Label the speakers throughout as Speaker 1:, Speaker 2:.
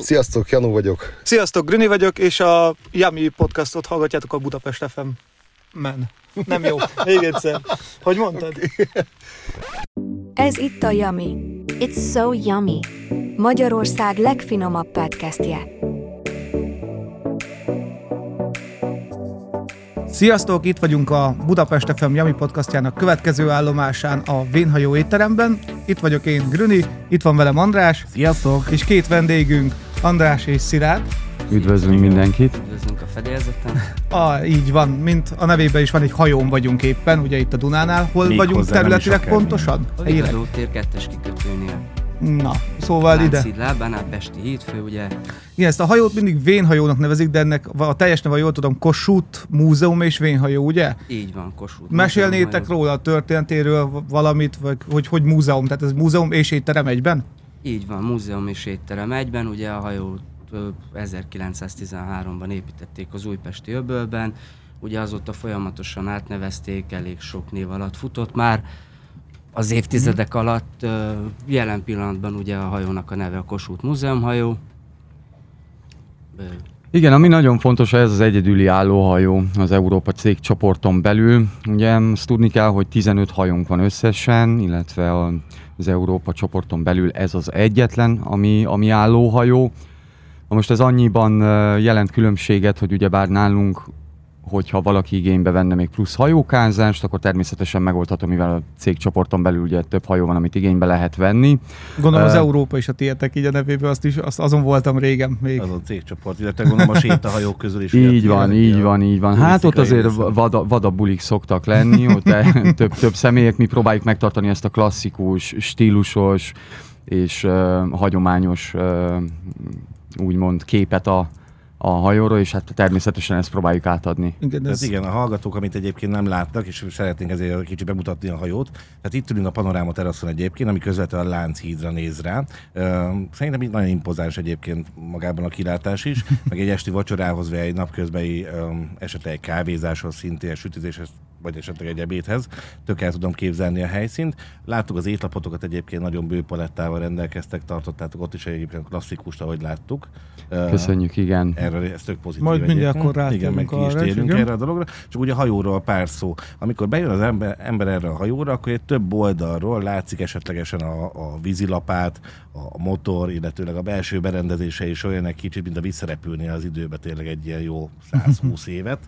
Speaker 1: Sziasztok, Janó vagyok.
Speaker 2: Sziasztok, Grüni vagyok, és a Yami podcastot hallgatjátok a Budapest FM. Men. Nem jó. Még egyszer. Hogy mondtad?
Speaker 3: Ez itt a Yummy.
Speaker 4: It's so yummy.
Speaker 3: Magyarország legfinomabb podcastje.
Speaker 2: Sziasztok, itt vagyunk a Budapest FM Yami podcastjának következő állomásán a Vénhajó étteremben. Itt vagyok én, Grüni, itt van velem András.
Speaker 5: Sziasztok!
Speaker 2: És két vendégünk, András és Szilárd.
Speaker 5: Üdvözlünk mindenkit!
Speaker 6: Üdvözlünk a fedélzeten.
Speaker 2: Ah, így van, mint a nevében is van, egy hajón vagyunk éppen, ugye itt a Dunánál. Hol
Speaker 5: Még
Speaker 2: vagyunk területileg pontosan?
Speaker 6: A? Vigadó tér kettes kikötőnél.
Speaker 2: Na, szóval ide.
Speaker 6: Lánchíd lábánál Pesti hídfő, ugye?
Speaker 2: Igen, ezt a hajót mindig vénhajónak nevezik, de ennek a teljes neve, jól tudom, Kossuth Múzeum és Vénhajó, ugye?
Speaker 6: Így van, Kossuth.
Speaker 2: Mesélnétek
Speaker 6: Múzeum,
Speaker 2: róla a történetéről valamit, vagy hogy, hogy múzeum, tehát ez múzeum és étterem egyben?
Speaker 6: Így van, múzeum és étterem egyben, ugye a hajót ö, 1913-ban építették az újpesti öbölben, ugye azóta folyamatosan átnevezték, elég sok név alatt futott már, az évtizedek alatt ö, jelen pillanatban ugye a hajónak a neve a Kossuth Múzeumhajó.
Speaker 5: Igen, ami nagyon fontos, ez az egyedüli állóhajó az Európa cég csoporton belül. Ugye azt tudni kell, hogy 15 hajónk van összesen, illetve az Európa csoporton belül ez az egyetlen, ami, ami állóhajó. Most ez annyiban jelent különbséget, hogy ugyebár nálunk hogyha valaki igénybe venne még plusz hajókázást, akkor természetesen megoldható, mivel a cégcsoporton belül ugye több hajó van, amit igénybe lehet venni.
Speaker 2: Gondolom az Európa is a tietek így a nevében, azt is, azt, azon voltam régen még.
Speaker 7: Az a cégcsoport, illetve gondolom a sétahajók közül is.
Speaker 5: Így van,
Speaker 7: ilyen-
Speaker 5: így van, így van. Hát ott azért vada, vadabb bulik szoktak lenni, ott több, több személyek, mi próbáljuk megtartani ezt a klasszikus, stílusos és uh, hagyományos uh, úgymond képet a, a hajóról, és hát természetesen ezt próbáljuk átadni.
Speaker 2: Igen,
Speaker 7: Tehát
Speaker 2: ez,
Speaker 7: igen, a hallgatók, amit egyébként nem láttak, és szeretnénk ezért egy kicsit bemutatni a hajót. Tehát itt ülünk a panoráma teraszon egyébként, ami közvetlenül a Lánchídra néz rá. Szerintem itt nagyon impozáns egyébként magában a kilátás is, meg egy esti vacsorához, vagy egy napközbeni esetleg egy kávézáshoz, szintén egy sütizéshez, vagy esetleg egy ebédhez. Tök el tudom képzelni a helyszínt. Láttuk az étlapotokat egyébként nagyon bő palettával rendelkeztek, tartottátok ott is egyébként klasszikust, ahogy láttuk.
Speaker 5: Köszönjük, igen.
Speaker 7: erre ez tök pozitív.
Speaker 2: Majd mindjárt akkor
Speaker 7: Igen, meg
Speaker 2: rátérünk
Speaker 7: ki is térünk
Speaker 2: igen.
Speaker 7: erre a dologra. Csak ugye a hajóról pár szó. Amikor bejön az ember, ember erre a hajóra, akkor egy több oldalról látszik esetlegesen a, a vízilapát, a motor, illetőleg a belső berendezése is olyan egy kicsit, mint a visszarepülni az időbe tényleg egy ilyen jó 120 évet.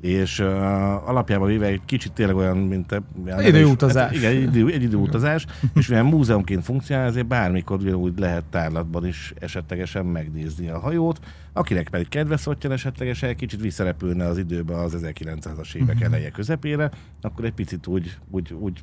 Speaker 7: És uh, alapjában véve egy kicsit tényleg olyan, mint a,
Speaker 2: Időutazás.
Speaker 7: Hát, igen, egy, idő, egy időutazás, és mivel múzeumként funkcionál, ezért bármikor ugyanúgy lehet tárlatban is esetlegesen megnézni a hajót. Akinek pedig kedve szottyan esetlegesen egy kicsit visszarepülne az időbe az 1900-as évek eleje közepére, akkor egy picit úgy, úgy, úgy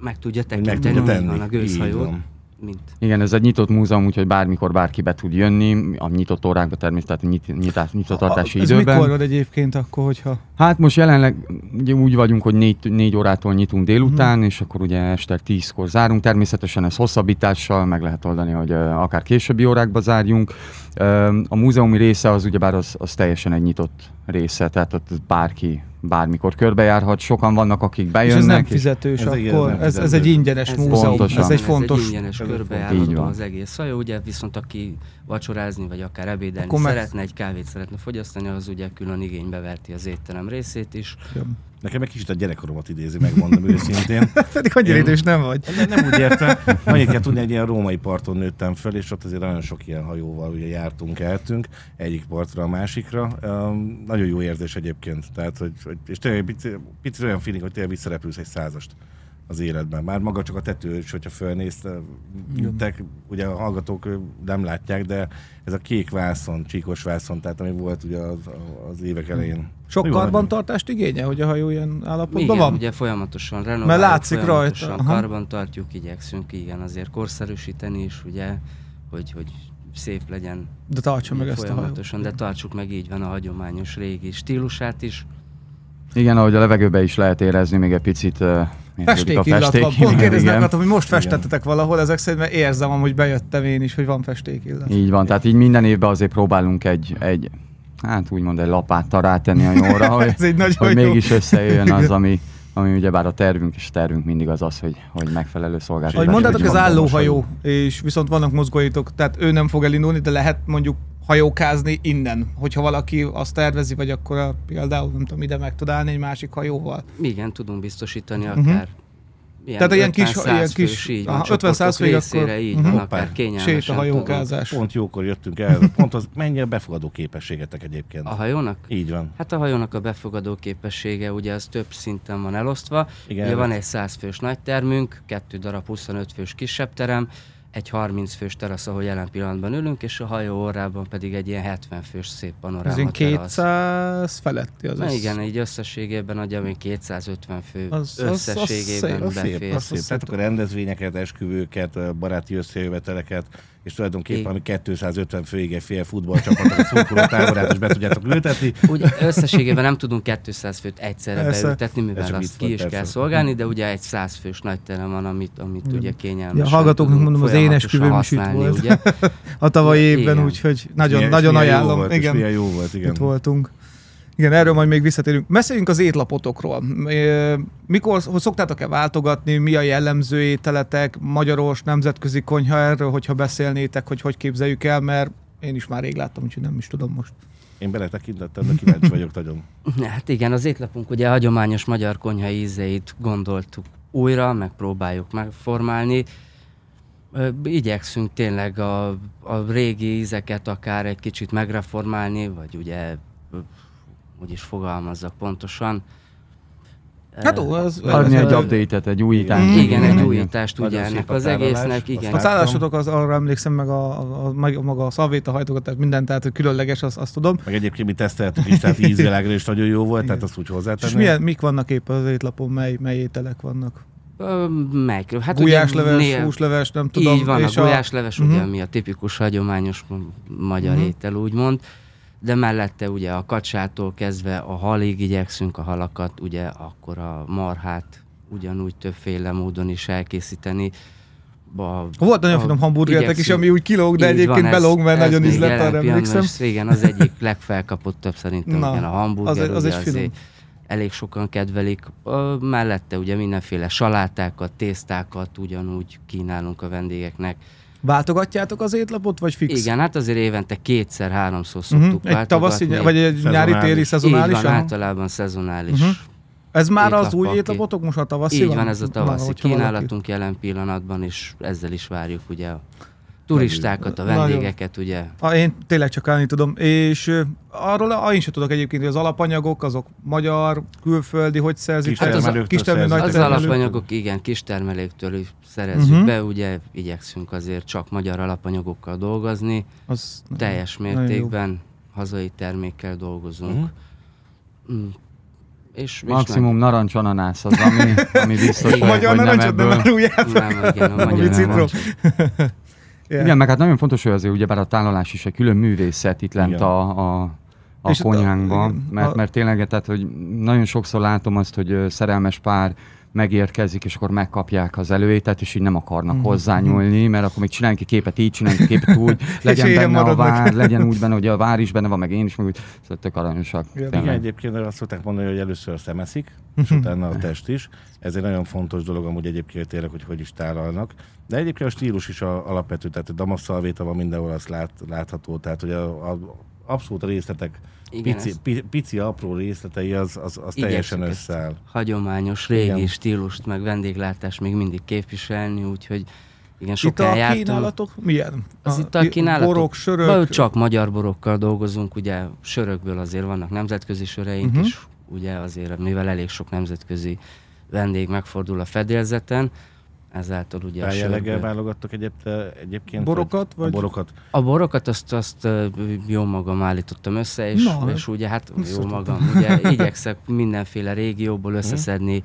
Speaker 6: meg tudja
Speaker 7: meg
Speaker 6: tekinteni,
Speaker 7: tudja
Speaker 6: így
Speaker 7: tenni.
Speaker 6: van a gőzhajót. Mint
Speaker 5: Igen, ez egy nyitott múzeum, úgyhogy bármikor bárki be tud jönni, a nyitott órákba természetesen nyit, nyitás, nyitvatartási
Speaker 2: ez
Speaker 5: időben.
Speaker 2: mikor van egyébként akkor, hogyha...
Speaker 5: Hát most jelenleg ugye úgy vagyunk, hogy négy, négy órától nyitunk délután, és akkor ugye este tízkor zárunk. Természetesen ez hosszabbítással meg lehet oldani, hogy akár későbbi órákba zárjunk. A múzeumi része az ugyebár az, az teljesen egy nyitott része, tehát ott bárki bármikor körbejárhat. Sokan vannak, akik
Speaker 2: És
Speaker 5: bejönnek.
Speaker 2: ez nem
Speaker 5: és-
Speaker 2: fizetős
Speaker 7: Ez igen,
Speaker 2: akkor,
Speaker 7: nem
Speaker 2: ez, ez egy ingyenes
Speaker 6: Ez
Speaker 2: múzeum,
Speaker 5: Pontosan.
Speaker 2: ez egy
Speaker 6: Ez
Speaker 2: fontos...
Speaker 6: egy ingyenes
Speaker 7: ez egy
Speaker 5: Így
Speaker 6: körbejárható
Speaker 5: van.
Speaker 6: az egész hajó, ugye viszont aki vacsorázni, vagy akár ebédelni
Speaker 2: Akkor meg-
Speaker 6: szeretne, egy kávét szeretne fogyasztani, az ugye külön igénybe verti az étterem részét is.
Speaker 7: Nekem egy kicsit a gyerekkoromat idézi, megmondom őszintén.
Speaker 2: Pedig annyira
Speaker 7: Én-
Speaker 2: idős nem vagy.
Speaker 7: Nem, nem úgy értem. Annyit kell tudni, egy ilyen római parton nőttem föl, és ott azért nagyon sok ilyen hajóval ugye jártunk, eltünk, egyik partra a másikra. Um, nagyon jó érzés egyébként. Tehát, hogy, hogy és tényleg egy pici, pici olyan feeling, hogy tényleg visszarepülsz egy százast az életben. Már maga csak a tető, és hogyha fölnéztek, ugye a hallgatók nem látják, de ez a kék vászon, csíkos vászon, tehát ami volt ugye az, az évek elején.
Speaker 2: Sok
Speaker 7: Jó, nagyon.
Speaker 2: karbantartást igénye, hogy a hajó ilyen állapotban
Speaker 6: Igen,
Speaker 2: van?
Speaker 6: ugye folyamatosan renováljuk,
Speaker 2: látszik
Speaker 6: folyamatosan
Speaker 2: rajta, aha.
Speaker 6: karban tartjuk, igyekszünk igen azért korszerűsíteni is, ugye, hogy, hogy szép legyen
Speaker 2: De tartsa meg ezt a hajót.
Speaker 6: folyamatosan, de tartsuk meg így van a hagyományos régi stílusát is.
Speaker 5: Igen, ahogy a levegőbe is lehet érezni még egy picit uh, érződik
Speaker 2: Festék illat van. Pont
Speaker 5: igen,
Speaker 2: kérdezni
Speaker 5: igen.
Speaker 2: akartam, hogy most festettetek valahol, ezek szerint mert érzem, hogy bejöttem én is, hogy van festék illat.
Speaker 5: Így van, tehát így minden évben azért próbálunk egy, egy hát úgymond egy lapáttal rátenni a nyóra, hogy,
Speaker 2: Ez egy nagyon
Speaker 5: hogy
Speaker 2: jó.
Speaker 5: mégis összejöjjön az, ami, ami ugyebár a tervünk, és a tervünk mindig az az, hogy, hogy megfelelő szolgáltatás.
Speaker 2: Ahogy mondtátok, ez
Speaker 7: Mondom,
Speaker 2: állóhajó, és viszont vannak mozgóitok, tehát ő nem fog elindulni, de lehet mondjuk hajókázni innen, hogyha valaki azt tervezi, vagy akkor a, például, nem tudom, ide meg tud állni egy másik hajóval.
Speaker 6: Igen, tudunk biztosítani
Speaker 2: Mhm.
Speaker 6: akár ilyen
Speaker 2: Tehát ilyen kis-
Speaker 6: 50-100
Speaker 2: ilyen kis-
Speaker 6: így
Speaker 2: aha,
Speaker 6: van,
Speaker 2: 50-100
Speaker 6: csoportok
Speaker 2: főig
Speaker 6: részére,
Speaker 2: akkor-
Speaker 6: így
Speaker 2: Mhm.
Speaker 6: van, akár kényelmesen.
Speaker 2: Sét a hajókázás.
Speaker 7: Pont jókor jöttünk el, pont az mennyi a befogadó képességetek egyébként.
Speaker 6: A hajónak?
Speaker 7: Így van.
Speaker 6: Hát a hajónak a befogadó képessége ugye az több szinten van elosztva.
Speaker 7: Igen,
Speaker 6: ugye van
Speaker 7: erre-
Speaker 6: egy 100 fős nagy termünk, kettő darab 25 fős kisebb terem, egy 30 fős terasz, ahol jelen pillanatban ülünk, és a hajó orrában pedig egy ilyen 70 fős szép
Speaker 2: Ez
Speaker 6: panoráma terasz.
Speaker 2: 200 feletti az
Speaker 6: Na
Speaker 2: össz-
Speaker 6: igen, így összességében nagyjából 250 fő
Speaker 2: Az- az- az
Speaker 6: összességében
Speaker 2: szép,
Speaker 7: Az szép,
Speaker 6: befér.
Speaker 7: az szép. Tehát akkor rendezvényeket, esküvőket, baráti összejöveteleket, és tulajdonképpen
Speaker 6: Igen.
Speaker 7: ami 250 főig egy fél futballcsapatot, a szurkoló táborát is be tudjátok ültetni.
Speaker 6: Ugye összességében nem tudunk 200 főt egyszerre
Speaker 2: Persze.
Speaker 6: beültetni, mivel azt ki
Speaker 7: volt,
Speaker 6: is
Speaker 7: persze.
Speaker 6: kell szolgálni, de ugye egy 100 fős nagy terem van, amit, amit ugye kényelmesen
Speaker 2: Ja, a hallgatóknak mondom, az én esküvőm is itt volt.
Speaker 6: Ugye?
Speaker 2: a tavalyi
Speaker 6: Igen.
Speaker 2: évben, úgyhogy nagyon,
Speaker 7: Milyen-
Speaker 2: nagyon
Speaker 7: milyen jó
Speaker 2: ajánlom.
Speaker 7: Volt,
Speaker 2: igen.
Speaker 7: milyen jó volt, igen.
Speaker 2: Itt voltunk. Igen, erről majd még visszatérünk. Beszéljünk az étlapotokról. Mikor, szoktátok-e váltogatni, mi a jellemző ételetek, magyaros, nemzetközi konyha erről, hogyha beszélnétek, hogy hogy képzeljük el, mert én is már rég láttam, úgyhogy nem is tudom most.
Speaker 7: Én beletekintettem, de kíváncsi vagyok nagyon.
Speaker 6: Hát igen, az étlapunk ugye a hagyományos magyar konyha ízeit gondoltuk újra, meg próbáljuk megformálni. Igyekszünk tényleg a, a régi ízeket akár egy kicsit megreformálni, vagy ugye, hogy is fogalmazzak pontosan.
Speaker 2: Hát ó, az-
Speaker 5: Adni egy update-et, egy újítást.
Speaker 2: Igen,
Speaker 6: Igen, egy újítást ugye ennek
Speaker 7: a
Speaker 6: az egésznek, igen.
Speaker 2: A
Speaker 7: láttam.
Speaker 2: szállásotok az arra emlékszem, meg a, a, a, maga a szalvéta hajtogatás, minden, tehát hogy különleges, azt, azt tudom.
Speaker 7: Meg egyébként mi teszteltük is, tehát ízvilágra is nagyon jó volt, tehát azt úgy
Speaker 2: És
Speaker 7: hozzátenni.
Speaker 2: milyen, mik vannak épp az étlapon, mely, mely ételek vannak?
Speaker 6: Meg. Hát
Speaker 2: Gulyásleves,
Speaker 6: né-
Speaker 2: húsleves, nem tudom.
Speaker 6: Így van,
Speaker 2: és
Speaker 6: a gulyásleves,
Speaker 2: Mhm.
Speaker 6: ugye, ami a tipikus hagyományos magyar
Speaker 2: Mhm.
Speaker 6: étel, úgymond. De mellette ugye a kacsától kezdve a halig igyekszünk a halakat, ugye akkor a marhát ugyanúgy többféle módon is elkészíteni. A,
Speaker 2: Volt nagyon
Speaker 6: a-
Speaker 2: finom hamburgeretek is, ami úgy kilóg, de egyébként
Speaker 6: van,
Speaker 2: belóg, mert
Speaker 6: ez
Speaker 2: nagyon
Speaker 6: jelen
Speaker 2: arra emlékszem.
Speaker 6: is, Igen, az egyik legfelkapottabb szerintem,
Speaker 2: Na,
Speaker 6: igen, a hamburger,
Speaker 2: az az
Speaker 6: ugye azért elég sokan kedvelik. Ö, mellette ugye mindenféle salátákat, tésztákat ugyanúgy kínálunk a vendégeknek.
Speaker 2: Váltogatjátok az étlapot, vagy fix?
Speaker 6: Igen, hát azért évente kétszer-háromszor
Speaker 2: Mhm.
Speaker 6: szoktuk
Speaker 2: Egy tavaszi, vagy egy nyári,
Speaker 7: Szezonális.
Speaker 2: téli,
Speaker 7: Így
Speaker 2: szezonális?
Speaker 6: Így van, általában szezonális.
Speaker 2: Mhm. Ez már az új étlapotok, most a tavaszi
Speaker 6: Így
Speaker 2: van?
Speaker 6: van, ez a
Speaker 2: Na,
Speaker 6: tavaszi
Speaker 2: hogyha valaki-
Speaker 6: kínálatunk jelen pillanatban, és ezzel is várjuk ugye a turistákat, a
Speaker 2: Nagyon.
Speaker 6: vendégeket, ugye.
Speaker 2: Ah, én tényleg csak állni tudom. És ö, arról én sem tudok egyébként, hogy az alapanyagok, azok magyar, külföldi, hogy szerzik?
Speaker 7: Hát az-
Speaker 2: Kistermelő, nagy
Speaker 6: Az alapanyagok, igen, kistermeléktől is szerezzük
Speaker 2: Mhm.
Speaker 6: be, ugye igyekszünk azért csak magyar alapanyagokkal dolgozni,
Speaker 2: Az,
Speaker 6: teljes mértékben hazai termékkel dolgozunk.
Speaker 7: Mhm.
Speaker 6: Mm. És, és
Speaker 5: Maximum narancs ananász az, ami, ami biztos, hogy,
Speaker 2: Magyar
Speaker 5: hogy nem
Speaker 2: narancsot nem
Speaker 5: ebből.
Speaker 2: áruljátok.
Speaker 6: Nem, igen, a magyar
Speaker 2: citrom. Yeah.
Speaker 5: Igen, meg hát nagyon fontos, hogy azért ugyebár a tálalás is egy külön művészet itt lent
Speaker 7: Igen.
Speaker 5: a, a, a
Speaker 2: És a-
Speaker 5: konyhánkban,
Speaker 2: igen,
Speaker 5: mert,
Speaker 2: a-
Speaker 5: mert tényleg, tehát, hogy nagyon sokszor látom azt, hogy szerelmes pár megérkezik, és akkor megkapják az előételt, és így nem akarnak
Speaker 2: Mhm.
Speaker 5: hozzányúlni, mert akkor még csinálunk egy képet így, csinálunk egy képet úgy, legyen benne a vár, legyen úgy benne, hogy a vár is benne van, meg én is, meg úgy, szóval tök aranyosak.
Speaker 2: Igen,
Speaker 7: egyébként azt szokták mondani, hogy először szemeszik, és utána a test is. Ez egy nagyon fontos dolog amúgy egyébként tényleg, hogy hogy is tálalnak. De egyébként a stílus is a, alapvető, tehát a damasszalvéta van mindenhol, azt lát, látható, tehát hogy a, a abszolút a részletek,
Speaker 6: Igen,
Speaker 7: pici,
Speaker 6: ez-
Speaker 7: pici, pici, apró részletei, az, az, az teljesen
Speaker 6: Igyekszünk ezt
Speaker 7: összeáll.
Speaker 6: hagyományos, régi
Speaker 7: Igen.
Speaker 6: stílust, meg vendéglátást még mindig képviselni, úgyhogy igen,
Speaker 2: Itt
Speaker 6: sokan
Speaker 2: a
Speaker 6: jártunk.
Speaker 2: kínálatok milyen?
Speaker 6: Az itt a kínálatok?
Speaker 2: Borok, sörök?
Speaker 6: Vagy csak magyar borokkal dolgozunk, ugye sörökből azért vannak nemzetközi söreink uh-huh. is, ugye azért, mivel elég sok nemzetközi vendég megfordul a fedélzeten, ezáltal ugye a
Speaker 7: Tájjelleggel
Speaker 6: sörből.
Speaker 7: válogattok egyébként, egyébként
Speaker 2: Borokat,
Speaker 7: vagy? A borokat.
Speaker 6: A borokat azt, azt ö, jó magam állítottam össze, és,
Speaker 2: Na,
Speaker 6: és ugye hát jó
Speaker 2: tudtam.
Speaker 6: magam, ugye igyekszek mindenféle régióból
Speaker 7: Mhm.
Speaker 6: összeszedni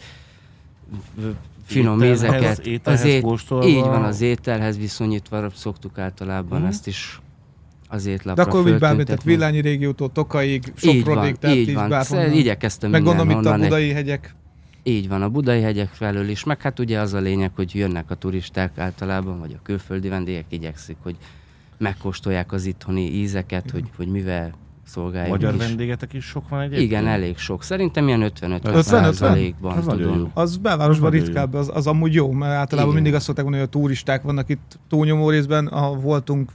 Speaker 6: finom
Speaker 7: Ételhez-
Speaker 6: ízeket.
Speaker 7: ételhez
Speaker 6: az ét,
Speaker 7: kóstolva.
Speaker 6: így van, az ételhez viszonyítva szoktuk általában
Speaker 7: Mhm.
Speaker 6: ezt is az
Speaker 2: De
Speaker 6: étlapra
Speaker 2: akkor úgy bármit. Villányi régiótól Tokaig,
Speaker 6: Így
Speaker 2: Sopronig,
Speaker 6: van,
Speaker 2: tehát
Speaker 6: így
Speaker 2: így
Speaker 6: van.
Speaker 2: bárhonnan.
Speaker 6: Igyekeztem
Speaker 2: Meg gondolom itt a budai hegyek.
Speaker 6: Így van, a budai hegyek felől is, meg hát ugye az a lényeg, hogy jönnek a turisták általában, vagy a külföldi vendégek igyekszik, hogy megkóstolják az itthoni ízeket, hogy, hogy mivel szolgáljuk
Speaker 7: Magyar
Speaker 6: is.
Speaker 7: vendégetek is sok van egyébként?
Speaker 6: Igen, elég sok. Szerintem ilyen 50-50
Speaker 2: 50-50?
Speaker 6: százalékban tudom.
Speaker 2: Az belvárosban
Speaker 7: Az
Speaker 2: ritkább, az, az amúgy jó, mert általában
Speaker 6: Igen.
Speaker 2: mindig azt szokták mondani, hogy a turisták vannak itt túlnyomó részben, ha voltunk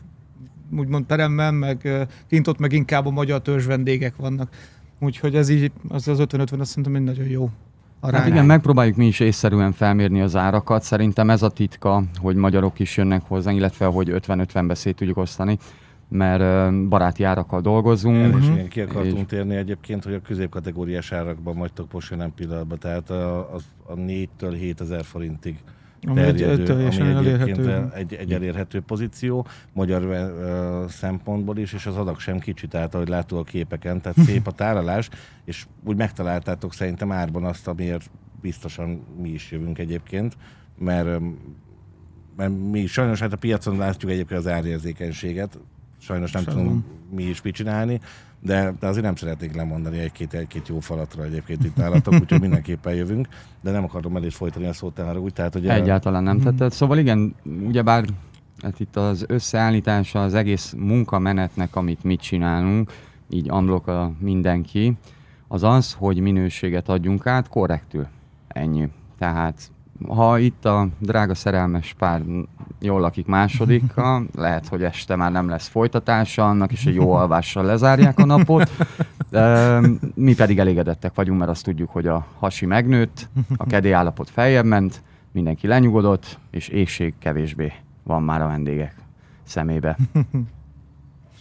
Speaker 2: úgymond peremben, meg kint ott meg inkább a magyar törzs vendégek vannak. Úgyhogy ez így, az az 50-50, azt szerintem egy nagyon jó arány.
Speaker 5: Hát igen, megpróbáljuk mi is észszerűen felmérni az árakat. Szerintem ez a titka, hogy magyarok is jönnek hozzá, illetve hogy 50-50-be szét tudjuk osztani, mert baráti árakkal dolgozunk.
Speaker 7: Erre is
Speaker 2: Mhm.
Speaker 7: igen, ki akartunk
Speaker 5: És-
Speaker 7: térni egyébként, hogy a középkategóriás árakban vagytok most jelen pillanatban, tehát a, a, a 4-től 7000 forintig
Speaker 2: Ami egy-
Speaker 7: ami
Speaker 2: elérhető.
Speaker 7: egy, egy elérhető pozíció, magyar uh, szempontból is, és az adag sem kicsi, tehát ahogy láttuk a képeken, tehát szép a tárolás, és úgy megtaláltátok szerintem árban azt, amiért biztosan mi is jövünk egyébként, mert, öm, mert mi sajnos hát a piacon látjuk egyébként az árérzékenységet, sajnos nem
Speaker 2: Sajnos.
Speaker 7: tudunk mi is mit csinálni, de, de azért nem szeretnék lemondani egy-két, egy-két jó falatra egyébként itt nálatok, úgyhogy mindenképpen jövünk, de nem akarom el is folytani a szót, tehát úgy, tehát hogy
Speaker 5: Egyáltalán nem. Tehát, szóval igen, ugyebár hát itt az összeállítása az egész munkamenetnek, amit mit csinálunk, így amblok a mindenki, az az, hogy minőséget adjunk át korrektül. Ennyi. Tehát ha itt a drága szerelmes pár jól lakik másodikkal, lehet, hogy este már nem lesz folytatása annak, és egy jó alvással lezárják a napot. De mi pedig elégedettek vagyunk, mert azt tudjuk, hogy a hasi megnőtt, a kedély állapot feljebb ment, mindenki lenyugodott, és éjség kevésbé van már a vendégek szemébe.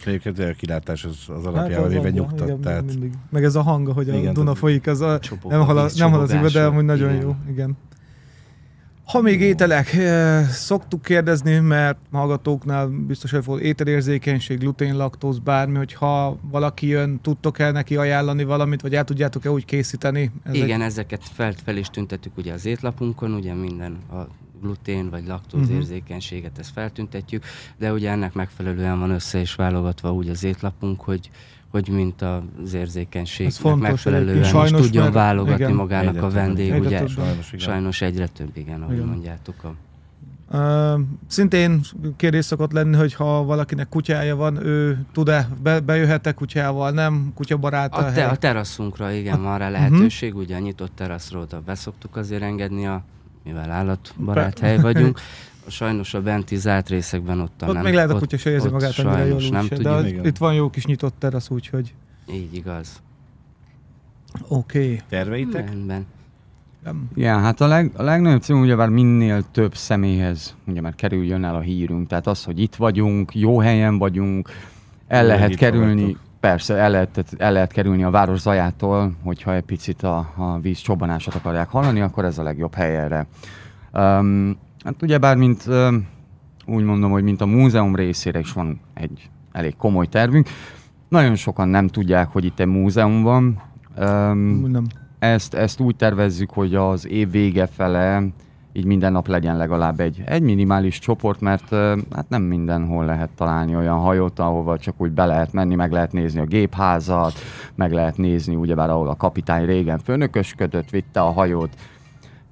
Speaker 7: Egyébként a kilátás az, az
Speaker 2: Hát
Speaker 7: alapjában
Speaker 2: az
Speaker 7: véve
Speaker 2: abban,
Speaker 7: nyugtat.
Speaker 2: igen,
Speaker 7: tehát
Speaker 2: mindig. Meg ez a hang, hogy a
Speaker 7: Igen,
Speaker 2: Duna folyik, az a,
Speaker 6: Csobog,
Speaker 2: nem hal, nem hal az igaz, de amúgy nagyon
Speaker 6: Igen.
Speaker 2: jó. Igen. Ha még ételek, eh, szoktuk kérdezni, mert hallgatóknál biztos előfordul ételérzékenység, glutén, laktóz, bármi, hogyha valaki jön, tudtok-e neki ajánlani valamit, vagy el tudjátok-e úgy készíteni? Ez
Speaker 6: Igen, ezeket fel, fel is tüntetjük ugye az étlapunkon, ugye minden a glutén vagy laktóz
Speaker 2: Mhm.
Speaker 6: érzékenységet, ezt feltüntetjük, de ugye ennek megfelelően van össze is válogatva úgy az étlapunk, hogy hogy mint az érzékenységnek
Speaker 2: fontos
Speaker 6: megfelelően is
Speaker 2: Sajnos,
Speaker 6: tudjon
Speaker 2: mert-
Speaker 6: válogatni
Speaker 2: igen.
Speaker 6: magának
Speaker 7: Egyre
Speaker 6: a vendég,
Speaker 2: egyre
Speaker 6: ugye
Speaker 2: több.
Speaker 7: sajnos, igen.
Speaker 6: sajnos egyre több, igen, ahogy
Speaker 2: Igen.
Speaker 6: mondjátok. A...
Speaker 2: Ö, szintén kérdés szokott lenni, hogy ha valakinek kutyája van, ő tud-e, be, bejöhet-e kutyával, nem, kutyabarát a,
Speaker 6: A, te, a teraszunkra igen, van
Speaker 2: Mhm.
Speaker 6: rá lehetőség, ugye a nyitott teraszról oda beszoktuk azért engedni, a, mivel állatbarát hely vagyunk. Sajnos a benti zárt részekben ott
Speaker 2: Ott
Speaker 6: nem.
Speaker 2: még lehet a kutya se érzi magát annyira jól
Speaker 6: nem
Speaker 2: de
Speaker 6: tudjuk.
Speaker 2: az-
Speaker 7: Igen.
Speaker 2: itt van jó kis nyitott terasz, úgyhogy
Speaker 6: Így igaz.
Speaker 2: oké. Okay.
Speaker 7: Terveitek?
Speaker 6: Rendben.
Speaker 5: Igen, hát a, leg, a legnagyobb célunk ugyebár minél több személyhez ugye már kerüljön el a hírünk. Tehát az, hogy itt vagyunk, jó helyen vagyunk, el
Speaker 7: Jó,
Speaker 5: lehet kerülni,
Speaker 7: vagytok.
Speaker 5: persze, el lehet, el lehet kerülni a város zajától, hogyha egy picit a, a víz csobbanását akarják hallani, akkor ez a legjobb hely erre. Um, hát ugyebár, mint úgy mondom, hogy mint a múzeum részére is van egy elég komoly tervünk. Nagyon sokan nem tudják, hogy itt egy múzeum van.
Speaker 2: Nem.
Speaker 5: ezt, ezt úgy tervezzük, hogy az év vége fele így minden nap legyen legalább egy, egy minimális csoport, mert hát nem mindenhol lehet találni olyan hajót, ahova csak úgy be lehet menni, meg lehet nézni a gépházat, meg lehet nézni ugyebár ahol a kapitány régen főnökösködött, vitte a hajót,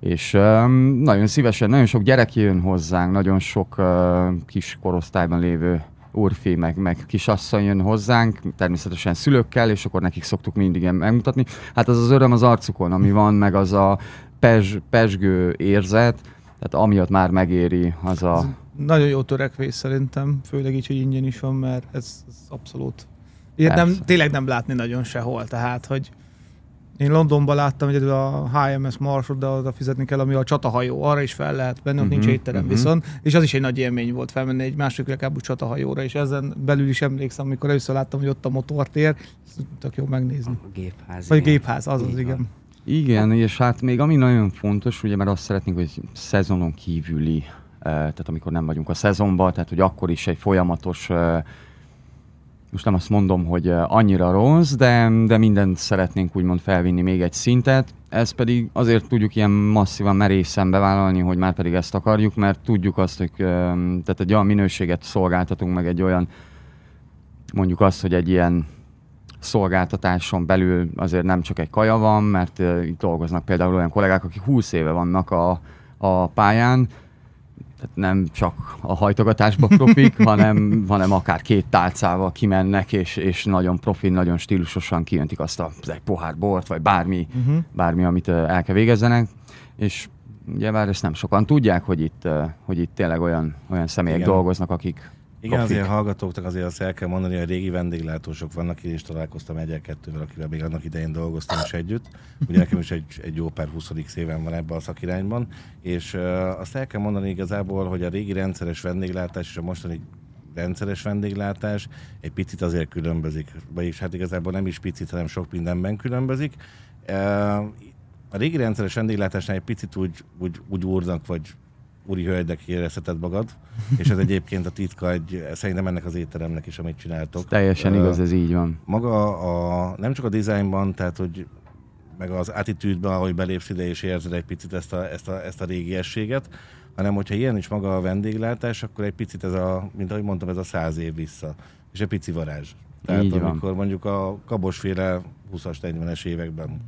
Speaker 5: és ö, nagyon szívesen, nagyon sok gyerek jön hozzánk, nagyon sok ö, kis korosztályban lévő úrfi, meg, meg kisasszony jön hozzánk, természetesen szülőkkel, és akkor nekik szoktuk mindig megmutatni. Hát az az öröm az arcukon, ami van, meg az a pezs, pesgő érzet, tehát amiatt már megéri az a...
Speaker 2: Nagyon jó törekvés szerintem, főleg így, hogy ingyen is van, mert ez, ez abszolút... Ilyet nem, tényleg nem látni nagyon sehol, tehát, hogy én Londonban láttam egyedül a HMS Marsot, de oda fizetni kell, ami a csatahajó, arra is fel lehet menni, ott nincs
Speaker 5: Mhm,
Speaker 2: étterem
Speaker 5: mhm.
Speaker 2: viszont, és az is egy nagy élmény volt felmenni egy másik legalább csatahajóra, és ezen belül is emlékszem, amikor először láttam, hogy ott a motortér, ez tök jó megnézni.
Speaker 6: A gépház.
Speaker 2: Vagy
Speaker 6: igen.
Speaker 2: gépház, az az, igen.
Speaker 5: Igen, és hát még ami nagyon fontos, ugye, mert azt szeretnénk, hogy szezonon kívüli, eh, tehát amikor nem vagyunk a szezonban, tehát hogy akkor is egy folyamatos, eh, most nem azt mondom, hogy eh, annyira rossz, de, de mindent szeretnénk úgymond felvinni még egy szintet. Ez pedig azért tudjuk ilyen masszívan merészen bevállalni, hogy már pedig ezt akarjuk, mert tudjuk azt, hogy eh, tehát egy olyan minőséget szolgáltatunk, meg egy olyan, mondjuk azt, hogy egy ilyen szolgáltatáson belül azért nem csak egy kaja van, mert uh, itt dolgoznak például olyan kollégák, akik 20 éve vannak a, a pályán, tehát nem csak a hajtogatásba profik, hanem, hanem akár két tálcával kimennek, és, és nagyon profi, nagyon stílusosan kijöntik azt a egy pohár bort, vagy bármi, uh-huh. bármi, amit el kell végezzenek. És ugye már ezt nem sokan tudják, hogy itt, hogy itt tényleg olyan, olyan személyek Igen. dolgoznak, akik
Speaker 7: igen, profik. azért a hallgatóknak azért azt el kell mondani, hogy a régi vendéglátósok vannak, én is találkoztam egy kettővel, akivel még annak idején dolgoztam is együtt. Ugye nekem is egy, egy jó pár 20. éven van ebben a szakirányban, és uh, azt el kell mondani igazából, hogy a régi rendszeres vendéglátás és a mostani rendszeres vendéglátás egy picit azért különbözik. Vagyis hát igazából nem is picit, hanem sok mindenben különbözik. Uh, a régi rendszeres vendéglátásnál egy picit úgy, úgy, úgy úrnak, vagy úri hölgynek érezheted magad, és ez egyébként a titka egy, szerintem ennek az étteremnek is, amit csináltok.
Speaker 5: Teljesen uh, igaz, ez így van.
Speaker 7: Maga a, nem csak a dizájnban, tehát hogy meg az attitűdben, ahogy belépsz ide és érzed egy picit ezt a, ezt a, ezt a régiességet, hanem hogyha ilyen is maga a vendéglátás, akkor egy picit ez a, mint ahogy mondtam, ez a száz év vissza, és egy pici varázs. Tehát Így amikor van. mondjuk a kabosféle 20-as, 40-es években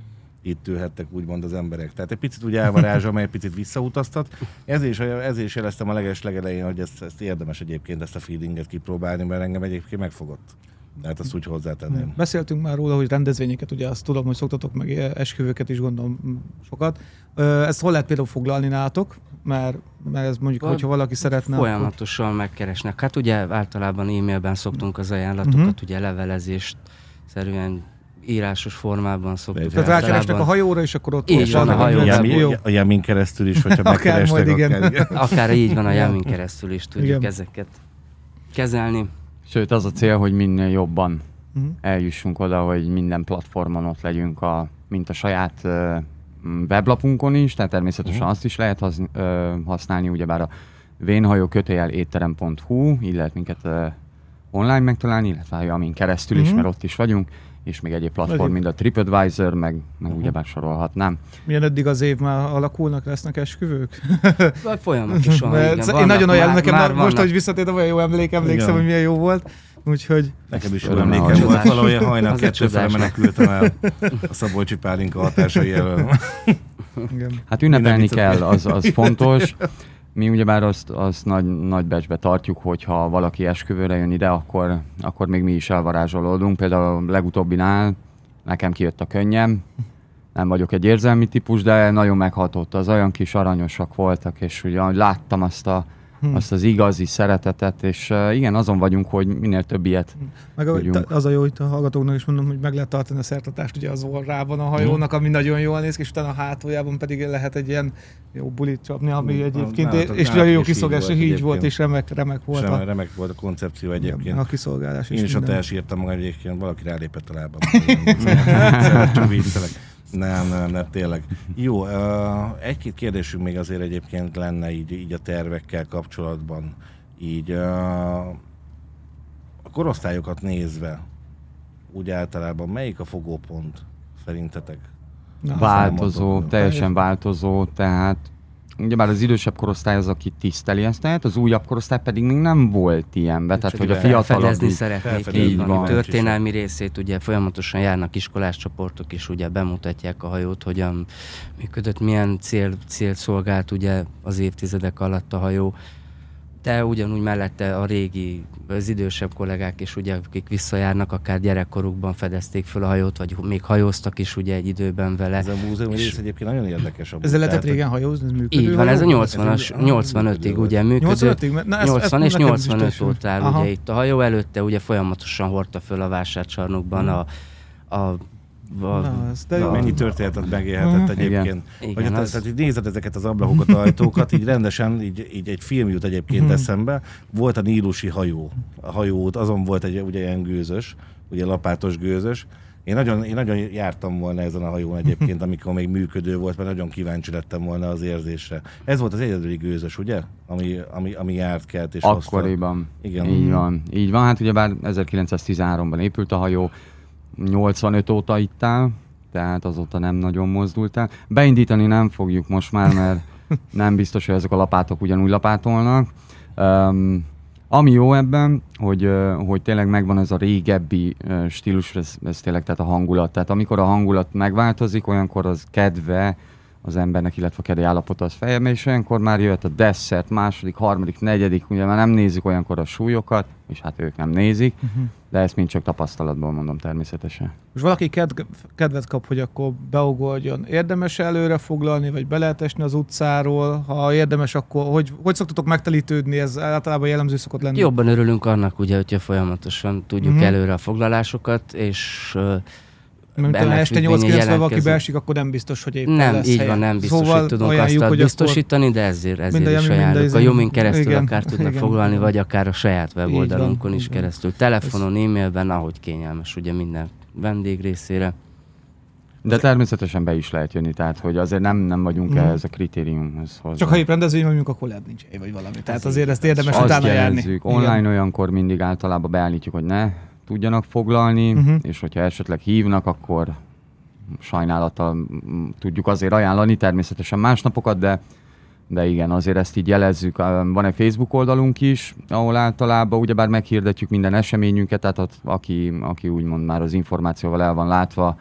Speaker 7: itt ülhettek úgymond az emberek. Tehát egy picit úgy elvarázsa, amely egy picit visszautaztat. Ezért is, ezért is jeleztem a leges legelején, hogy ezt, ezt érdemes egyébként ezt a feelinget kipróbálni, mert engem egyébként megfogott. Tehát azt úgy hozzátenném.
Speaker 2: Beszéltünk már róla, hogy rendezvényeket, ugye azt tudom, hogy szoktatok meg esküvőket is gondolom sokat. Ezt hol lehet például foglalni nálatok? Mert, mert ez mondjuk, hogyha valaki szeretne...
Speaker 6: Folyamatosan akkor... megkeresnek. Hát ugye általában e-mailben szoktunk az ajánlatokat, uh-huh. ugye levelezést szerűen írásos formában szoktuk.
Speaker 2: Tehát rákeresnek a hajóra, és akkor ott
Speaker 6: így van a hajóra.
Speaker 7: A Jamin keresztül is, hogyha akár majd
Speaker 6: igen. Akár, akár így van a Jamin keresztül is tudjuk igen. ezeket kezelni.
Speaker 5: Sőt, az a cél, hogy minél jobban uh-huh. eljussunk oda, hogy minden platformon ott legyünk, a, mint a saját uh, weblapunkon is, tehát természetesen uh-huh. azt is lehet hasz, uh, használni, ugyebár a vénhajó kötőjel étterem.hu, így lehet minket uh, online megtalálni, illetve a Jamin keresztül uh-huh. is, mert ott is vagyunk és még egyéb platform, mint a TripAdvisor, meg, meg uh-huh. ugyebár sorolhatnám.
Speaker 2: Milyen eddig az év már alakulnak, lesznek esküvők?
Speaker 6: Folyamatosan,
Speaker 2: igen. Vannak, én nagyon ajánlom nekem, már, most, hogy visszatértem, olyan jó emlék, emlékszem, igen. hogy milyen jó volt. Úgyhogy...
Speaker 7: Nekem is jó emlékem volt, valahol hajnal kettő fele menekültem el a Szabolcsi Pálinka hatásai elől.
Speaker 5: Hát ünnepelni kell, az, az fontos. Mi ugyebár azt, azt nagy, nagy becsbe tartjuk, hogyha valaki esküvőre jön ide, akkor, akkor még mi is elvarázsolódunk. Például a legutóbbinál nekem kijött a könnyem, nem vagyok egy érzelmi típus, de nagyon meghatott. Az olyan kis aranyosak voltak, és ugye láttam azt a hmm. azt az igazi szeretetet, és uh, igen, azon vagyunk, hogy minél több ilyet
Speaker 2: Meg tudjunk. az a jó, hogy a hallgatóknak is mondom, hogy meg lehet tartani a szertartást ugye az orrában a hajónak, hmm. ami nagyon jól néz ki, és utána a hátuljában pedig lehet egy ilyen jó bulit csapni, ami hmm. egyébként, nálatok, és nagyon jó kiszolgálás, így volt, és remek, remek volt. Sem,
Speaker 7: a, remek volt a koncepció egyébként.
Speaker 2: A kiszolgálás
Speaker 7: is. Én is ott elsírtam magam, egyébként valaki rálépett a lábam. Nem, nem, nem, tényleg. Jó, egy-két kérdésünk még azért egyébként lenne így, így a tervekkel kapcsolatban. Így a korosztályokat nézve, úgy általában melyik a fogópont szerintetek?
Speaker 5: Na, változó, teljesen változó, tehát ugye már az idősebb korosztály az, aki tiszteli ezt, tehát az újabb korosztály pedig még nem volt ilyenbe, tehát hogy a fiatalok
Speaker 6: így, szeretnék. így van. A történelmi részét ugye folyamatosan járnak iskolás csoportok is, ugye bemutatják a hajót, hogyan működött, milyen cél, cél szolgált ugye az évtizedek alatt a hajó, de ugyanúgy mellette a régi, az idősebb kollégák is, ugye, akik visszajárnak, akár gyerekkorukban fedezték föl a hajót, vagy még hajóztak is ugye egy időben vele. Ez
Speaker 7: a múzeum és rész egyébként nagyon érdekes.
Speaker 2: Ezzel lehetett régen hajózni, ez működő
Speaker 6: Így van, ez a 80-as, 85-ig ugye működő. 85-ig? Na, 80 és 85 óta áll ugye itt a hajó előtte, ugye folyamatosan hordta föl a vásárcsarnokban hmm. a, a
Speaker 7: Na, ez de jó. Mennyi történetet megélhetett uh-huh. egyébként. Igen. Igen, az... tehát így nézed ezeket az ablakokat, ajtókat, így rendesen, így, így egy film jut egyébként uh-huh. eszembe. Volt a Nílusi hajó. A hajót, azon volt egy ugye ilyen gőzös, ugye lapátos gőzös. Én nagyon, én nagyon jártam volna ezen a hajón egyébként, amikor még működő volt, mert nagyon kíváncsi lettem volna az érzésre. Ez volt az egyedüli gőzös, ugye? Ami, ami, ami járt kelt és
Speaker 5: Akkoriban. Hozta. Igen. Így van. Így van, hát ugyebár 1913-ban épült a hajó, 85 óta itt áll, tehát azóta nem nagyon mozdultál. Beindítani nem fogjuk most már, mert nem biztos, hogy ezek a lapátok ugyanúgy lapátolnak. Um, ami jó ebben, hogy, hogy tényleg megvan ez a régebbi stílus, ez, ez tényleg tehát a hangulat. Tehát amikor a hangulat megváltozik, olyankor az kedve az embernek, illetve a kedély állapota az feljebb, és olyankor már jöhet a desszert, második, harmadik, negyedik, ugye már nem nézik olyankor a súlyokat, és hát ők nem nézik, uh-huh. de ezt mind csak tapasztalatból mondom természetesen.
Speaker 2: Most valaki kedv- kedvet kap, hogy akkor beugorjon. Érdemes előre foglalni, vagy be lehet esni az utcáról? Ha érdemes, akkor hogy, hogy szoktatok megtelítődni? Ez általában jellemző szokott lenni.
Speaker 6: Jobban örülünk annak, ugye, hogyha folyamatosan tudjuk uh-huh. előre a foglalásokat, és ö,
Speaker 2: Mert
Speaker 6: ennek
Speaker 2: este
Speaker 6: függvényén
Speaker 2: 8-9 valaki beesik, akkor nem biztos, hogy éppen
Speaker 6: Nem,
Speaker 2: lesz
Speaker 6: így
Speaker 2: helye.
Speaker 6: van, nem biztos,
Speaker 2: szóval
Speaker 6: hogy tudunk azt
Speaker 2: hogy
Speaker 6: biztosítani, de ezért, ezért
Speaker 2: Mind a
Speaker 6: is ajánljuk. A Yomin keresztül
Speaker 2: igen,
Speaker 6: akár tudnak
Speaker 2: igen.
Speaker 6: foglalni, vagy akár a saját
Speaker 2: van,
Speaker 6: weboldalunkon is
Speaker 2: van.
Speaker 6: keresztül. Telefonon, e-mailben, ahogy kényelmes, ugye minden vendég részére.
Speaker 5: De természetesen be is lehet jönni, tehát hogy azért nem, nem vagyunk mm. ehhez a kritériumhoz hozzá.
Speaker 2: Csak ha épp rendezvény vagyunk, akkor lehet nincs vagy valami. Tehát
Speaker 6: Ez
Speaker 2: azért ezt érdemes utána járni.
Speaker 5: Online olyankor mindig általában beállítjuk, hogy ne tudjanak foglalni,
Speaker 2: Mhm.
Speaker 5: uh-huh. és hogyha esetleg hívnak, akkor sajnálattal mm, tudjuk azért ajánlani természetesen más napokat, de de igen, azért ezt így jelezzük. Van egy Facebook oldalunk is, ahol általában ugyebár meghirdetjük minden eseményünket, tehát ott, aki, aki úgymond már az információval el van látva,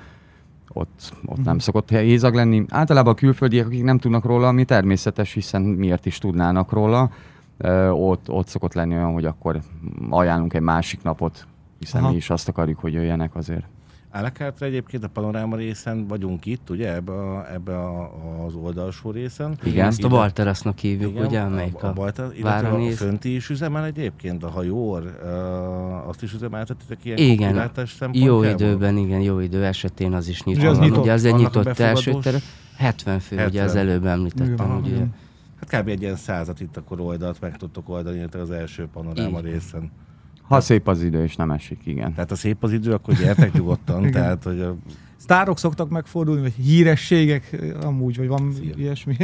Speaker 5: ott, ott nem szokott hézag lenni. Általában a külföldiek, akik nem tudnak róla, ami természetes, hiszen miért is tudnának róla, ott, ott szokott lenni olyan, hogy akkor ajánlunk egy másik napot, hiszen
Speaker 2: Aha.
Speaker 5: mi is azt akarjuk, hogy jöjjenek azért.
Speaker 7: Állakártra egyébként a panoráma részen vagyunk itt, ugye, ebbe, a, ebbe a, az oldalsó részen.
Speaker 6: Igen, ezt a Balterasznak hívjuk,
Speaker 7: Igen,
Speaker 6: ugye, amelyik
Speaker 7: a,
Speaker 6: a, vára
Speaker 7: illetve a fönti is üzemel egyébként, a hajór, uh, azt is üzemeltetitek ilyen
Speaker 6: Igen, Jó időben, igen, jó idő esetén az is
Speaker 2: Ugye
Speaker 6: nyitva
Speaker 2: az
Speaker 6: van.
Speaker 2: nyitott?
Speaker 6: Ugye az egy nyitott első
Speaker 7: befogadós-
Speaker 6: tere. 70 fő, 70. ugye
Speaker 7: 70.
Speaker 6: az előbb említettem,
Speaker 2: Aha,
Speaker 6: ugye.
Speaker 2: igen.
Speaker 7: Hát kb. egy ilyen százat itt akkor oldalt meg tudtok oldani, az első panoráma
Speaker 6: Így.
Speaker 7: részen.
Speaker 5: Ha szép az idő, és nem esik, igen.
Speaker 7: Tehát a szép az idő, akkor gyertek nyugodtan, tehát hogy a,
Speaker 2: Sztárok szoktak megfordulni, vagy hírességek amúgy, vagy van
Speaker 7: Szia.
Speaker 2: ilyesmi.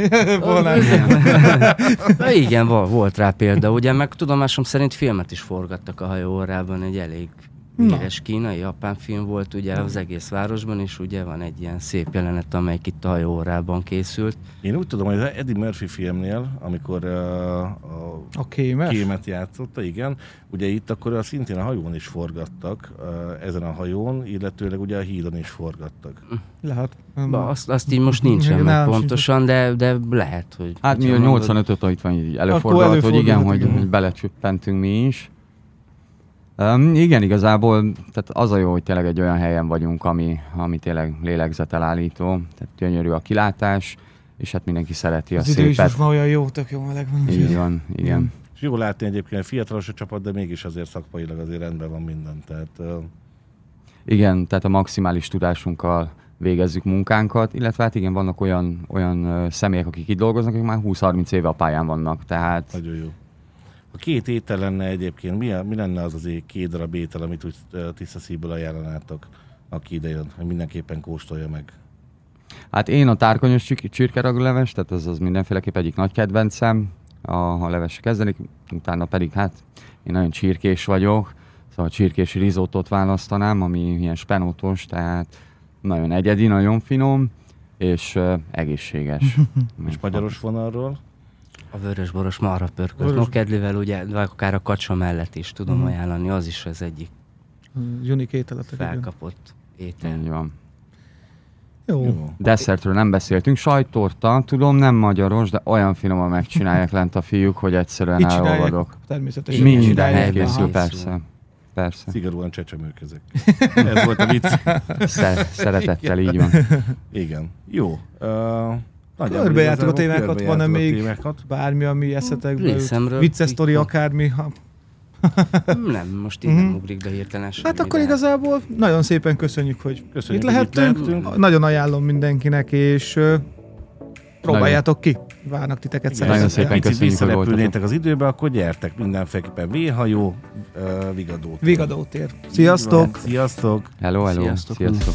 Speaker 6: Na igen, volt, volt rá példa, ugye, meg tudomásom szerint filmet is forgattak a hajó órában, egy elég. Híres kínai, japán film volt ugye az egész városban, és ugye van egy ilyen szép jelenet, amelyik itt a hajó órában készült.
Speaker 7: én úgy tudom, hogy az Eddie Murphy filmnél, amikor uh, a
Speaker 2: A kémes?
Speaker 7: kémet játszotta, igen. Ugye itt akkor a szintén a hajón is forgattak, uh, ezen a hajón, illetőleg ugye a hídon is forgattak.
Speaker 2: Lehet.
Speaker 6: Ba, azt, azt így most nincsen
Speaker 2: Igen,
Speaker 6: meg pontosan, de, de lehet, hogy...
Speaker 5: Hát mi a
Speaker 6: hogyha mondod-
Speaker 5: 85-öt, ahogy van így előfordulhat, hogy igen, hogy,
Speaker 2: igen.
Speaker 5: hogy belecsöppentünk mi is. Um, igen, igazából tehát az a jó, hogy tényleg egy olyan helyen vagyunk, ami, ami tényleg lélegzetelállító, tehát gyönyörű a kilátás, és hát mindenki szereti a
Speaker 2: Az idő is
Speaker 5: szépet.
Speaker 2: most már olyan jó, tök jó meleg van.
Speaker 5: Így van, igen.
Speaker 7: És jó látni egyébként fiatalos a csapat, de mégis azért szakmailag azért rendben van minden. Tehát uh,
Speaker 5: Igen, tehát a maximális tudásunkkal végezzük munkánkat, illetve hát igen, vannak olyan, olyan személyek, akik itt dolgoznak, akik már 20-30 éve a pályán vannak, tehát
Speaker 7: nagyon jó. Ha két étel lenne egyébként, mi, a, mi lenne az azért két darab étel, amit úgy tiszta szívből ajánlanátok, aki ide jön, hogy mindenképpen kóstolja meg?
Speaker 5: Hát én a tárkonyos csirk- csirkeragleves, tehát az, az mindenféleképp egyik nagy kedvencem, a, ha leves kezdenik, utána pedig hát én nagyon csirkés vagyok, szóval a csirkés rizótot választanám, ami ilyen spenótos, tehát nagyon egyedi, nagyon finom, és uh, egészséges.
Speaker 7: És magyaros vonalról?
Speaker 6: A vörösboros marha pörkölt
Speaker 2: Vörös-
Speaker 6: nokedlivel, ugye, vagy akár a kacsa mellett is tudom
Speaker 2: Mhm.
Speaker 6: ajánlani, az is az egyik
Speaker 2: Unik ételetek. igen.
Speaker 6: felkapott étel.
Speaker 5: Így van.
Speaker 2: Jó.
Speaker 7: Jó.
Speaker 5: Desszertről nem beszéltünk, sajttorta, tudom, nem magyaros, de olyan finoman megcsinálják lent a fiúk, hogy egyszerűen elolvadok.
Speaker 2: természetesen.
Speaker 5: Minden
Speaker 6: csinálják,
Speaker 5: készül,
Speaker 6: aha.
Speaker 5: persze. Persze.
Speaker 7: Szigorúan csecsemők ezek. Ez volt a vicc.
Speaker 5: Szer- szeretettel így van.
Speaker 7: Igen. Jó. Uh,
Speaker 2: Körbejártuk a témákat, van-e még
Speaker 7: témákat.
Speaker 2: bármi, ami eszetekbe jut? Vicces sztori akármi.
Speaker 6: Nem, most így nem
Speaker 2: Mhm.
Speaker 6: ugrik be hirtelen semmi,
Speaker 2: Hát akkor
Speaker 6: de-
Speaker 2: igazából nagyon szépen köszönjük, hogy
Speaker 7: Köszönjük,
Speaker 2: itt lehettünk. Nagyon ajánlom mindenkinek, és próbáljátok ki. Várnak titeket
Speaker 5: Nagyon
Speaker 2: szeretettel.
Speaker 5: szépen
Speaker 7: Picit
Speaker 5: köszönjük, hogy
Speaker 7: visszarepülnétek az időbe, akkor gyertek mindenféleképpen V-hajó, uh, Vigadó.
Speaker 2: Vigadó tér. Sziasztok!
Speaker 7: Sziasztok!
Speaker 5: Hello, hello.
Speaker 6: Sziasztok.
Speaker 5: Sziasztok.